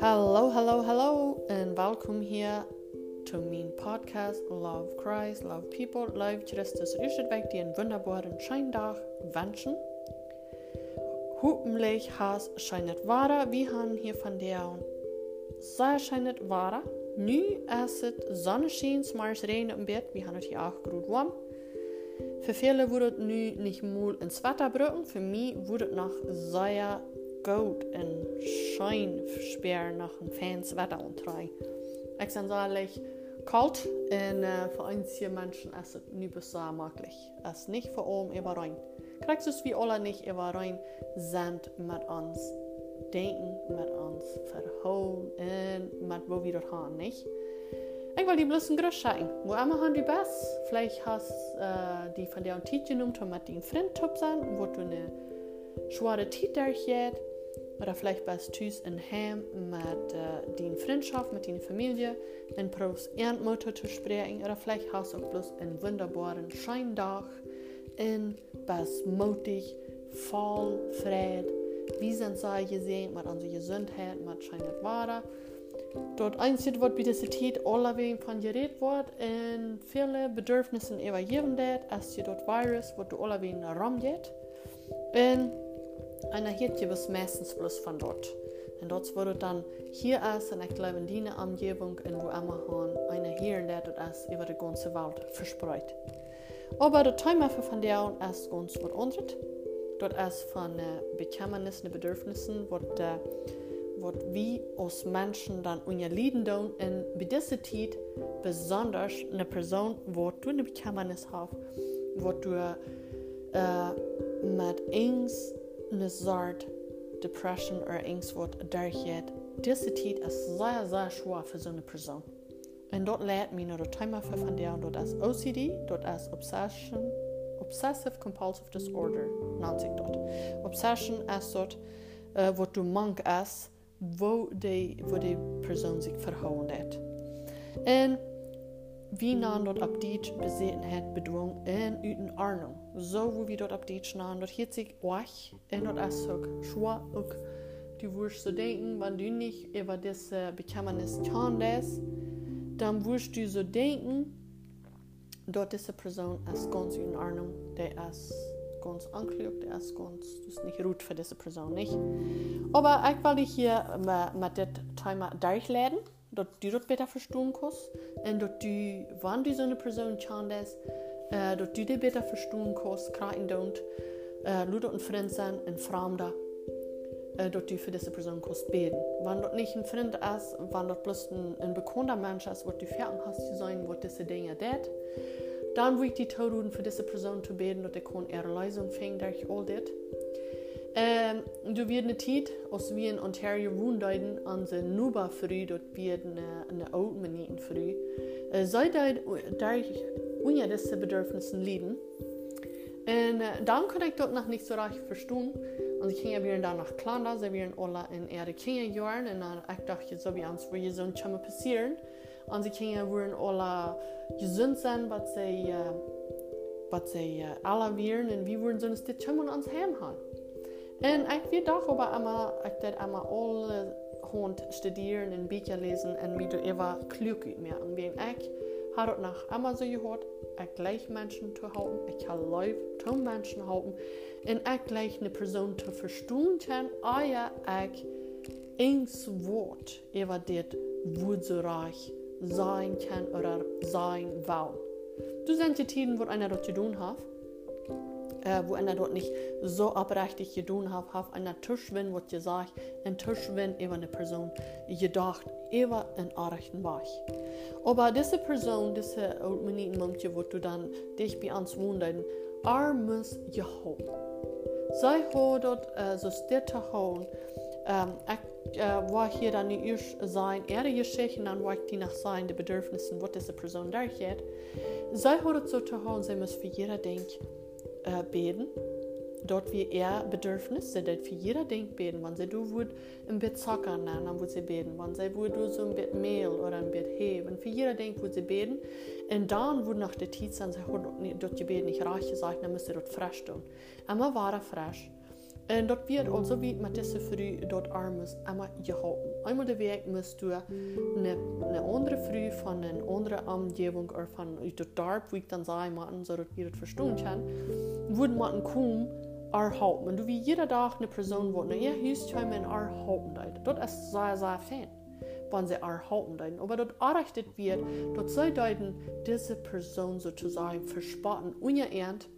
Hallo, hallo, hallo en welkom hier to mijn podcast Love Christ, Love People, Love Christus. Usted weg die een wunderbaren Scheindag wünschen. Hoffentlich has scheinet ware, wie han hier van der sehr scheinet ware. Nu is het zonneschijn, maar is regen een beetje, wie han het hier ook goed warm. Für viele wurde nu nicht mal ins Wetter brücken, für mich wurde es noch sehr gut und schön schwer nach einem fans Wetter und drei. Ich sage ehrlich, kalt und äh, für einige Menschen ist es nicht besser möglich. Es ist nicht für allem über rein. Kriegst es wie alle nicht über rein sind mit uns denken, mit uns verhauen und mit wo wir dort haben, nicht? Ik wil die bloßen grus zijn. Wo immer han die best. Vielleicht hast uh, die von der Tiet genommen, um mit deinem Freund zu sein, wo du eine schwere Tiet hast. Oder vielleicht bist du in Heim mit uh, deiner Freundschaft, mit deiner Familie, und probst Ernmutter zu sprechen. Oder vielleicht hast du auch bloß einen wunderbaren Scheindach und bist mutig, voll Fried. Wie sind sie gesehen mit unserer Gesundheit, mit Scheinet Ware. Dort einzig wird Biodiversität allerwegs von geredet wird und viele Bedürfnisse evaluieren das, als je dort Virus wird du allerwegs rumgeht. Und einer hier gibt meistens bloß von dort. Und dort wurde dann hier ist in der die Umgebung und wo immer einer hier und dort ist über die ganze Welt verspreut. Aber der Thema von der ist ganz wird. Dort ist von äh, Bekämmernissen, Bedürfnissen, wird äh, wat wie als Menschen dann unterliegen doen deze tijd besonders een persoon wat du een bekentenis hebt, wat du uh, met eens een soort depression of eens wat dergelijke. Deze tijd is zeer, zeer schwer voor zo'n persoon. En dat leidt me naar de thema van der, dat is OCD, dat is obsession, obsessive compulsive disorder, nennt zich dat. Obsession is dat uh, wat du mank is, wo die, wo die Person sich verhauen hat. Und wie nan dort ab dit beseten het bedwong en uten Arnung. So wie dort ab dit nan dort hiet sich wach en dort as ook schwa ook du wurst so denken, wann du nicht über diese Bekämmernis kann das, dann wirst du so denken, dort diese Person als ganz in Ordnung, der ist der ist das ist nicht gut für diese Person, nicht? Aber ich will dich hier mit dem Thema durchladen, dass du das besser verstehen kannst und dass du, wenn du so eine Person kennst, äh, dass du die besser verstehen kannst, äh, Leute und Freund sein, ein Fremder, äh, dass du für diese Person kannst beten. Wenn das nicht ein Freund ist, wenn das bloß ein, ein bekannter Mensch ist, wo du fertig hast zu sein, wo diese Dinge tut, dann will ich die Tod für diese Person zu beten, dass er ihre Lösung fängt durch all das. Ähm, du wirst eine Zeit, als wir in Ontario wohnen, an der Nuba früh, dort wird eine, eine alte früh, äh, sei durch unter diese Bedürfnisse leiden. Und äh, dann kann ich dort noch nicht so recht verstehen. Und ich ging wieder dann nach Klanda, sie werden alle in ihre Kinderjahren, und dann ich dachte, so wie uns, wo so ein passieren. Und sie können worden alle gesund sein, was sie, uh, was sie uh, alle wären und wie würden sie uns das schon ans Heim haben. Und ich doch aber immer, ich werde immer alle Hund studieren und Bücher lesen und mir immer klug mehr. Und wenn ich habe dort nach immer so gehört, ich gleich Menschen zu halten, ich kann Leute zu Menschen halten und ich gleich eine Person zu verstehen kann, ja, ich ein Wort über das Wort so reich sein kann oder sein will. Du sind die Tiden, wo einer dort tun hat, äh, wo einer dort nicht so abrechtig tun hat, hat einer Tisch, wenn, was sagt, ein Tisch, wenn über eine Person gedacht, über einen Arechten war. Aber diese Person, diese Minuten, wo du dann dich bei uns wohnst, armes geholt. Sei dort äh, so zu holen, ähm, ich äh, war hier dann nicht sein, er Geschichten, dann war ich die nach seinen Bedürfnissen, was diese Person da geht. Sei heute so zu Hause, sie muss für jeder Ding äh, beten. Dort wie er Bedürfnisse, dort für jeder Ding beten. Wenn sie du würd ein Bett Zucker nennen, dann würde sie beten. Wenn sie würd du so ein Bett Mehl oder ein Bett Heben, für jeder Ding würde sie beten. Und dann würde nach der Zeit sein, sie dort gebeten, nicht reich gesagt, dann müsste dort frisch tun. Immer war er frisch. En dat wird also wie met deze vrouw dat armes immer geholpen. Einmal de week musst du eine, eine andere Frau von einer anderen Umgebung oder von uit dorp, wie dann sagen machen, so dass wir das verstehen können, würde man kommen, erhalten. Und du wie jeder Tag eine Person, die nach ihr Haus kommt, erhalten. Das ist sehr, sehr fein wann sie erhalten deuten. Aber dort errichtet wird, dort soll deuten diese Person sozusagen verspotten, ungeehrt,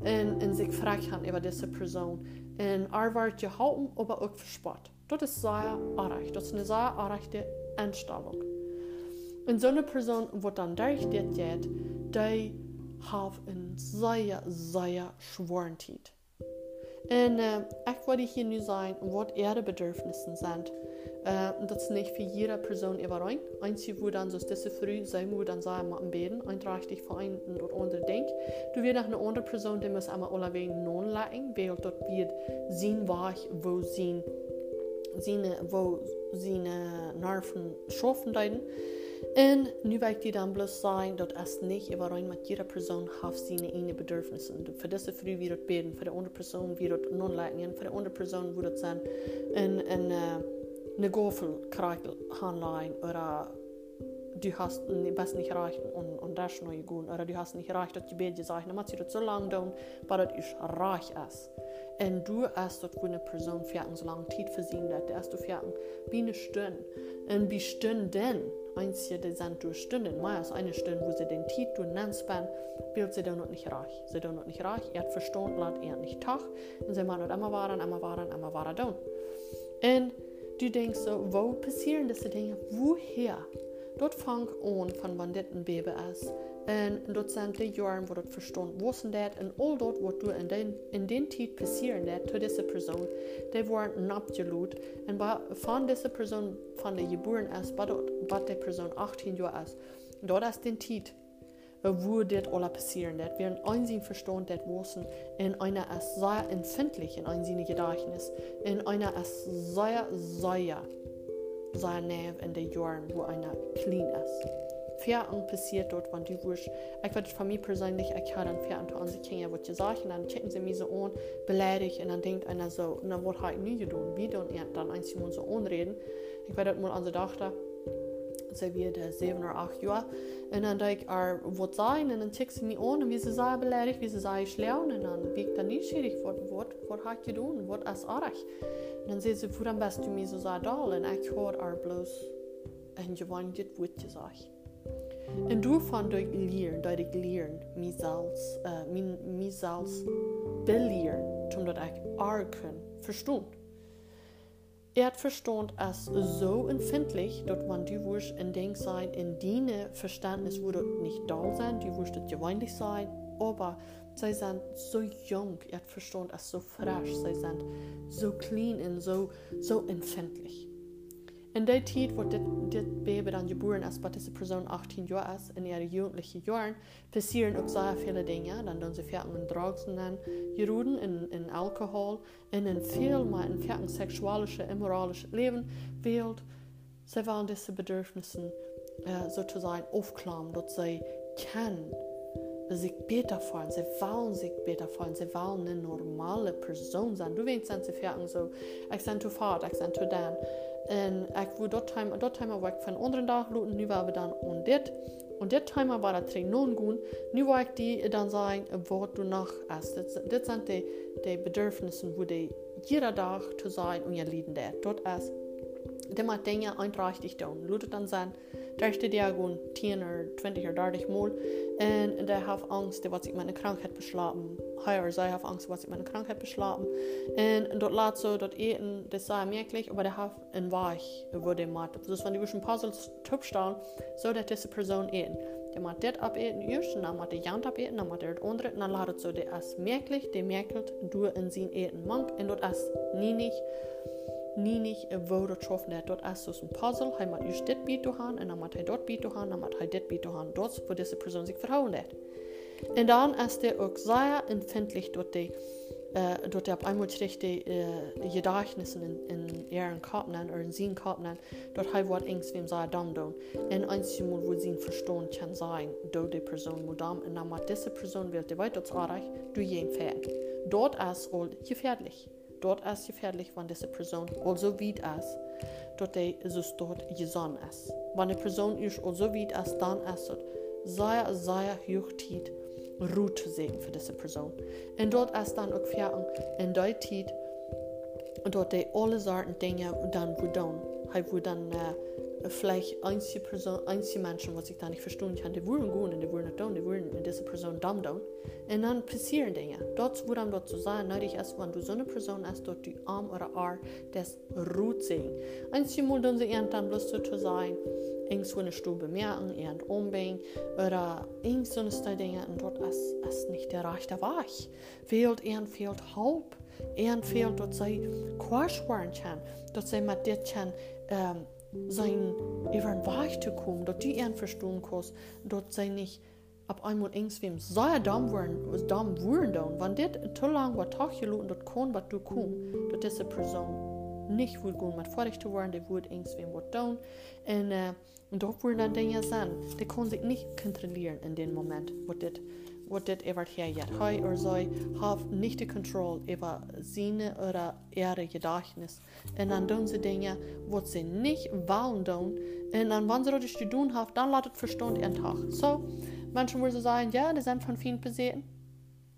und, und sich fragen über diese Person. Und er wird gehalten, aber auch verspott. Das ist sehr erreicht. Das ist eine sehr erreichte Einstellung. Und so eine Person, die dann durchgeht, die hat eine sehr, sehr schweren Zeit. Und äh, ich wollte hier nur sagen, was ihre Bedürfnisse sind. Uh, dat is niet voor jede persoon. Einzig wo dann so diese früh sein wo dann sagen mal beten, einträchtig für ein und andere Ding. Du wirst eine andere Person, die muss einmal alle wegen non lassen, weil dort wird sehen war, wo sie seine, wo seine Nerven schaffen deuten. En nu werkt die dan bloß sein, dat es nicht überein mit jeder Person hat seine eigenen Bedürfnisse. Für diese früh wird es beten, für die andere Person wird es non lassen, für die andere Person wird es sein, en, en, uh, eine Goffelkreikel hanlein oder du hast best nicht erreicht und, und das neu gut oder du hast nicht erreicht, dass die Beide sagen, dann du das so lange tun, weil das ist reich ist. Und du hast dort, wo eine Person fährt, so lange Zeit versehen hat, der du fährt, wie eine Stunde. Und wie Stunden, einzige, die sind durch Stunden, meist eine Stunde, wo sie den Zeit durch Nannspan, wird sie dann noch nicht reich. Sie dann noch nicht reich, er hat verstanden, er nicht Tag, und sie machen dort einmal waren, einmal waren, einmal waren, dann. Und Du denkst so, wo passieren diese Dinge? Woher? Dort fängt an, von wann das ein Baby ist. Und dort sind die Jahre, wo du verstehst, wo sind das? Und all dort, was du in den, in den Zeit passieren das, zu dieser Person, die waren abgelut. Und von dieser Person, von der geboren ist, bis die Person 18 Jahre ist. Dort ist die Zeit, wo dit alles passieren. Dat wir einsinn verstand dat wossen in einer sehr empfindlich in einsine in einer sehr sehr sehr näher in der Jahren wo einer clean ist. Ferien passiert dort wann du wursch ich werde von mir persönlich erkennen Ferien an sie kennen was sie sagen dann checken sie mir so an beleidigt und dann denkt einer so na was hat nie getan wie dann dann ein so anreden. Ich werde mal an sie dachte ze wie de 7 oder 8 Joer en dan ik er wat sein en dan tik ze mir an wie se sei beleidig wie se sei schleun en dan wie dann nie schädig wat wat wat hat je doen wat as arch dan se se vu am best du mir so sei da en ik hoor er blos en je wann dit wit je sag En du fan ik leer dat ik leer misals uh, misals belier toen dat ik ar kun verstond Er verstand es so empfindlich, dass man die Wurst in Denk sein, in diene Verständnis würde nicht da sein, die Wurst gewöhnlich sein, aber sie sind so jung, er verstand es so frisch, sie sind so clean und so, so empfindlich. In der Zeit, wo das Baby dann geboren ist, bei dieser Person 18 Jahre ist, in ihren jugendlichen Jahren, passieren auch sehr viele Dinge. Dann tun sie fertig mit Drogen, dann Jeruden in, in Alkohol, in ein viel mehr in fertig sexualisches, immoralisches Leben, weil sie wollen diese Bedürfnisse äh, sozusagen aufklauen, dass sie kennen, fühlen, sie wollen sich besser fühlen, sie wollen eine normale Person sein. Du weißt, sind sie fertig so, zu ich bin zu dann. En ik wil dat time, dat time waar ik van andere dag loten, nu waren we dan on dit. En dit time waar dat twee non gaan, nu wil ik die dan zeggen, wat du nog is. Dit, dit zijn de, de bedürfnissen, wo die jeder dag te zijn en je lieden dat. Dat is, die maakt dingen eindreichtig doen. Loten dan zijn, daar steht ja gewoon 10 oder 20 oder 30 Mal. Und der hat Angst, was ich meine Krankheit beschlagen. Heuer, sie hat Angst, was ich meine Krankheit beschlagen. Und dort lädt so, dort eten, das sei merklich, aber der ein Weich, wo der macht. Das ist, wenn die Typ stellen, so dass diese Person eten. Der macht das abeten erst, dann macht der Jant abeten, dann macht der das andere, dann lädt so, der ist merklich, der merkt, du in sein Eten mank, und dort ist nie nicht ninig wo getroffen der dort as ein puzzle he mat just dit beat han en mat hij dort beat han mat hij dit beat han dort wo diese person sich verhauen dat en dan as der ook sehr empfindlich dort die Uh, dort op einmal schrift die uh, Gedächtnissen in, in ihren Kapnen oder in seinen Kapnen, dort hat wat ings wem sei dann doen. En einmal wo sie verstehen kann sein, do die Person modam, und dann mit dieser Person wird die weiter zu erreichen, du jen fährt. Dort ist all gefährlich. Dort ist gefährlich, wenn diese Person also weit ist, dort die so dort gesonnen ist. Wenn eine Person ist also weit ist, dann ist es sehr, sehr hoch Zeit, Ruhe zu sehen für diese Person. Und dort ist dann auch fertig, in der Zeit, dort die alle Sorten Dinge dann wo dann äh, vielleicht einzige Person, einzige Menschen, was ich da nicht verstehen kann, die wollen gehen und die wollen nicht tun, die wollen in dieser Person dumm tun. Und dann passieren Dinge. Dort, wo dann dort zu sein, nötig ist, wenn du so eine Person hast, dort die Arm oder Ar, das ruht sehen. Einzige Mal, dann sie dann bloß so zu sein, irgendwo eine Stube merken, irgend umbringen oder irgend so eine Dinge und dort ist, ist nicht der rechte Weg. Fehlt, irgend fehlt Hope. Irgend fehlt, dort sei Quatsch kann, dort sei mit dir ähm, sein even weich zu kommen, dort die ihren verstehen kannst, dort sei nicht ab einmal irgendwem sehr dumm werden, dumm werden dann, wenn dit zu lang was Tag gelungen dort kann, was du komm, dort diese Person nicht wohl gut fertig zu werden, die wird irgendwem was tun und, äh, dort werden dann Dinge sein, die kann sich nicht kontrollieren in dem Moment, wo dit wat dit ever herjet. Hij or zij heeft niet de controle over zijn oder ihre gedächtnis. En dan doen ze dingen wat ze niet willen doen. En dan wanneer ze dat doen heeft, dan laat het verstand en dag. So, mensen willen zeggen, ja, die zijn van vielen bezeten.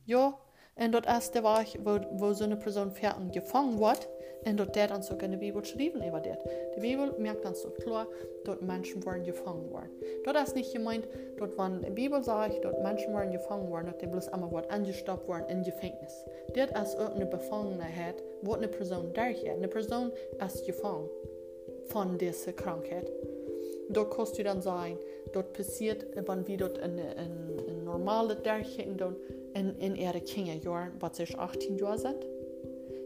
Ja, en dat is de weg wo, wo zo'n persoon fertig gevangen wordt. En dat dat dan ook in de Bibel geschreven over dit. De Bibel merkt dan zo klar, dat mensen worden gevangen worden. Dat is niet gemeint, dat wanneer de Bibel zegt dat mensen worden gevangen worden, dat die bloß allemaal wordt angestapt worden in gevangenis. Dit is ook een bevangenheid, wat een persoon heeft. Een persoon is gevangen van deze krankheid. Dat kost je dan zijn, dat passiert, wanneer we dat een, een, een normale dergelijke doen, in, in ihre Kinderjahren, was sich 18 Jahre sind.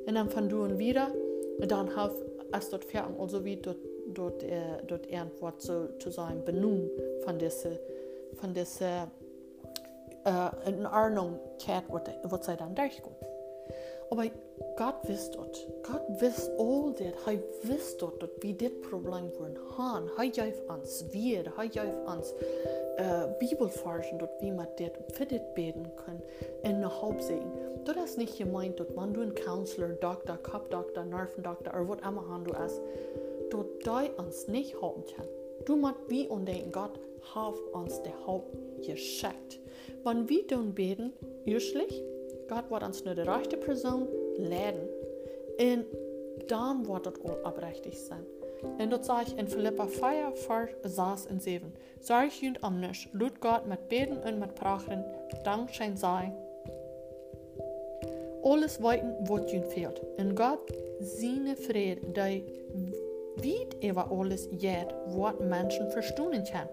Und dann von du wieder dan har as dort fjern also wie dort dort äh, dort irgendwas zu, zu sein benum von diese von diese äh, in Ordnung cat wat sei dann durchkommt aber Gott wisst dort Gott wisst all dat hij wisst dort dat wie dit probleem worden han. Hij juif ans weer hij juif ans uh, Bibelforschen dort wie man dit fit beten können in der Hauptsehen das nicht gemeint dort man du ein Counselor Doktor Kopfdoktor Nervendoktor oder was immer du hast dort da uns nicht halten kann du mat wie und den Gott hat uns der Haupt geschickt wann wir dann beten üschlich Gott wird uns nur die rechte Person leiden. Und dann wird das all abrechtig sein En dat zag in Philippa 4, vers 6 en 7. Zorg junt anders, loot God met beden en met praten, dank zijn zij. Alles weten wat junt fehlt. En God zijn vrede, die weet over alles jet, wat mensen verstaan kan.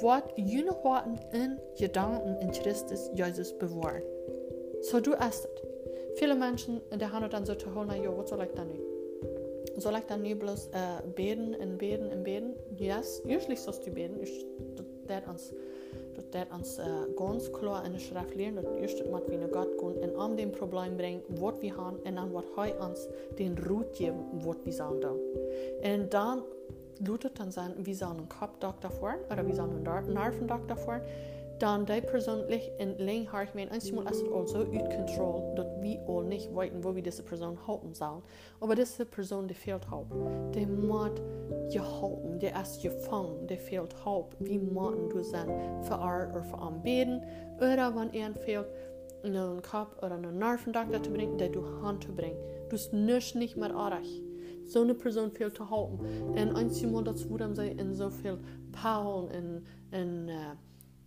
Wat jullie harten in gedanken in Christus Jezus bewaren. So du ist es. Viele Menschen, die haben dann so zu holen, ja, was soll ich da nicht? Soll ich dann nu bloß äh, beten und beten und beten? Yes, usually sollst du beten. Ich, das uns, das uns äh, ganz klar der Schrift lernen, dass erst mit wie Gott gehen und an dem Problem bringen, was wir haben und dann wird er uns den Rut was wir sollen tun. Und dann lutet dann sein, wir sollen einen Kopfdoktor fahren oder wir sollen einen Nervendoktor fahren dan die persoon ligt in lang hard mee en is het also uit control dat we al niet weten waar we deze persoon houden zullen. Maar deze persoon die veelt hoop. Die moet je houden, die is je vang, die veelt hoop. Wie moeten du zijn voor haar of voor aanbeden, oder wanneer een veelt een kop oder een nervendokter te brengen, die du hand te brengen. Dus niks niet meer aardig. Zo'n persoon veel te houden. En eenmaal dat ze dan zijn in zoveel pauwen en, en uh,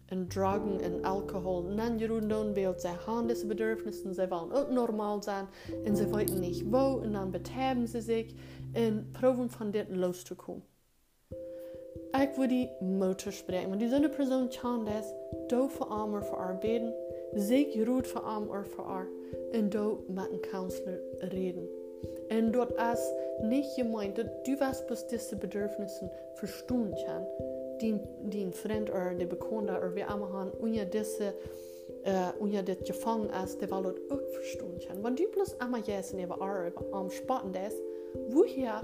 en Drogen en Alkohol. Nan Jeroen doen beeld zij gaan deze bedürfnissen, zij willen ook normaal zijn en ze weten niet wo en dan bethebben ze zich en proeven van dit los te komen. Ik wil die motor spreken, want die zo'n persoon kan dat do voor armer voor haar beden, zich roet voor armer voor haar en do met een counselor reden. En dat is niet gemeint dat du was deze bedürfnissen verstaan kan din, din of de bekende of wie allemaal han unja deze uh, unja dit gevangen is, de wel het ook verstaan kan. Want die plus allemaal jezen even are am spatten des, woher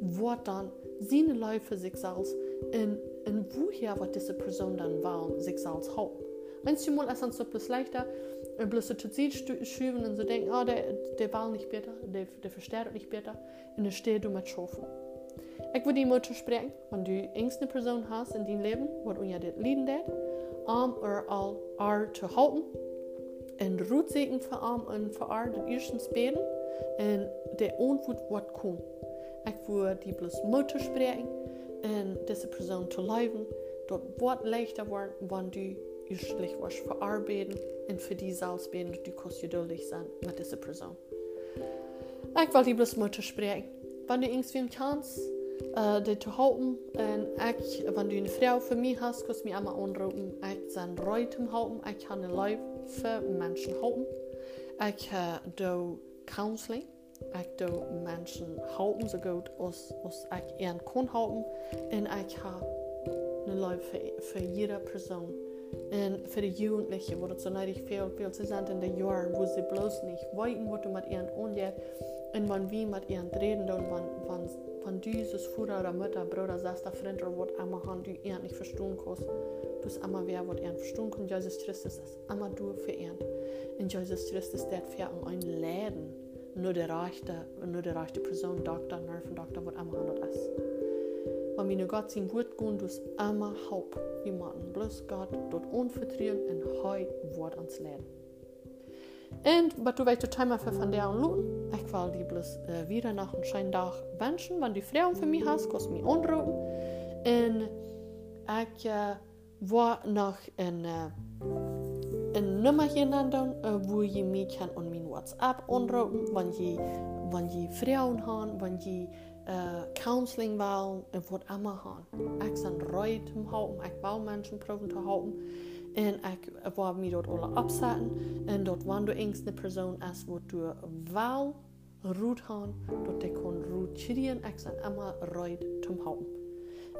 wordt dan zijn Läufe sich selbst en, en woher wird diese Person dann wahl sich selbst houden. Manchmal ist es so leichter, En bloß zu Zeit schuiven und so denken, oh, der, der will nicht besser, der, der versteht nicht besser. Und dann steht du mit Schaffen. Ich würde die Mutter sprechen, wenn du eine Person hast in deinem Leben, wat unja dit lieden deed, om er al ar te houden. En roetzeken voor om en voor ar de eerste beden. En de onvoet wat kom. Ik wil die bloß Mutter sprechen en deze persoon te leven. Dat wat leichter wordt wanneer du eerstelijk was verarbeiten en voor die zelfs beden dat du kost geduldig zijn met deze persoon. Ik wil die bloß Mutter sprechen. Wanneer du irgendwem kannst, uh, dit te houden. En ik, wanneer du een vrouw voor mij hast, kost mij allemaal aanroepen. Ik zijn ruit om houden. Ik kan een live voor mensen houden. Ik uh, doe counseling. Ik doe mensen houden zo goed als, als ik een kon houden. En ik ga een live voor, voor iedere persoon. En voor de Jugendlichen wordt het zo nodig veel, veel te zijn in de jaar, wo ze bloos niet weten wat er met ihren ongeht. En wanneer wie met ihren reden doen, wanneer van dieses Vater, Mutter, Bruder, Schwester, Freund oder was immer han du er nicht verstehen kannst. Du bist immer wer, was er verstehen kann. Jesus Christus ist immer du für ihn. Und Jesus Christus der für ein Leben. Nur der rechte, nur der rechte Person, Doktor, Nervendoktor, was immer han ist. Wenn wir nur Gott sein Wort gehen, du immer Haupt. Wir machen bloß Gott dort unvertrauen und heu Wort ans Leben. En wat du weißt, Timer für von der und Ich will die bloß äh, wieder nach einem schönen Tag wünschen. Wenn du Frauen für mich hast, kannst du mich anrufen. Und ich äh, war noch ein, äh, ein Nummer genannt, äh, wo ihr mich kann an mein WhatsApp anrufen, ihr, wenn ihr Frauen habt, wenn ihr äh, Counseling wollen, und was immer habt. Ich bin reut Haupten, ich will Menschen proben zu halten. En ik wou me dat alle opzetten. En dat wanneer eens een persoon is wat du wel roet gaan, dat ik kon roet chirien. Ik zijn immer reut zum houden.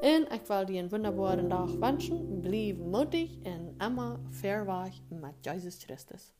En ik wil die een wunderbare dag wensen. Blijf moedig en immer verwacht met Jesus Christus.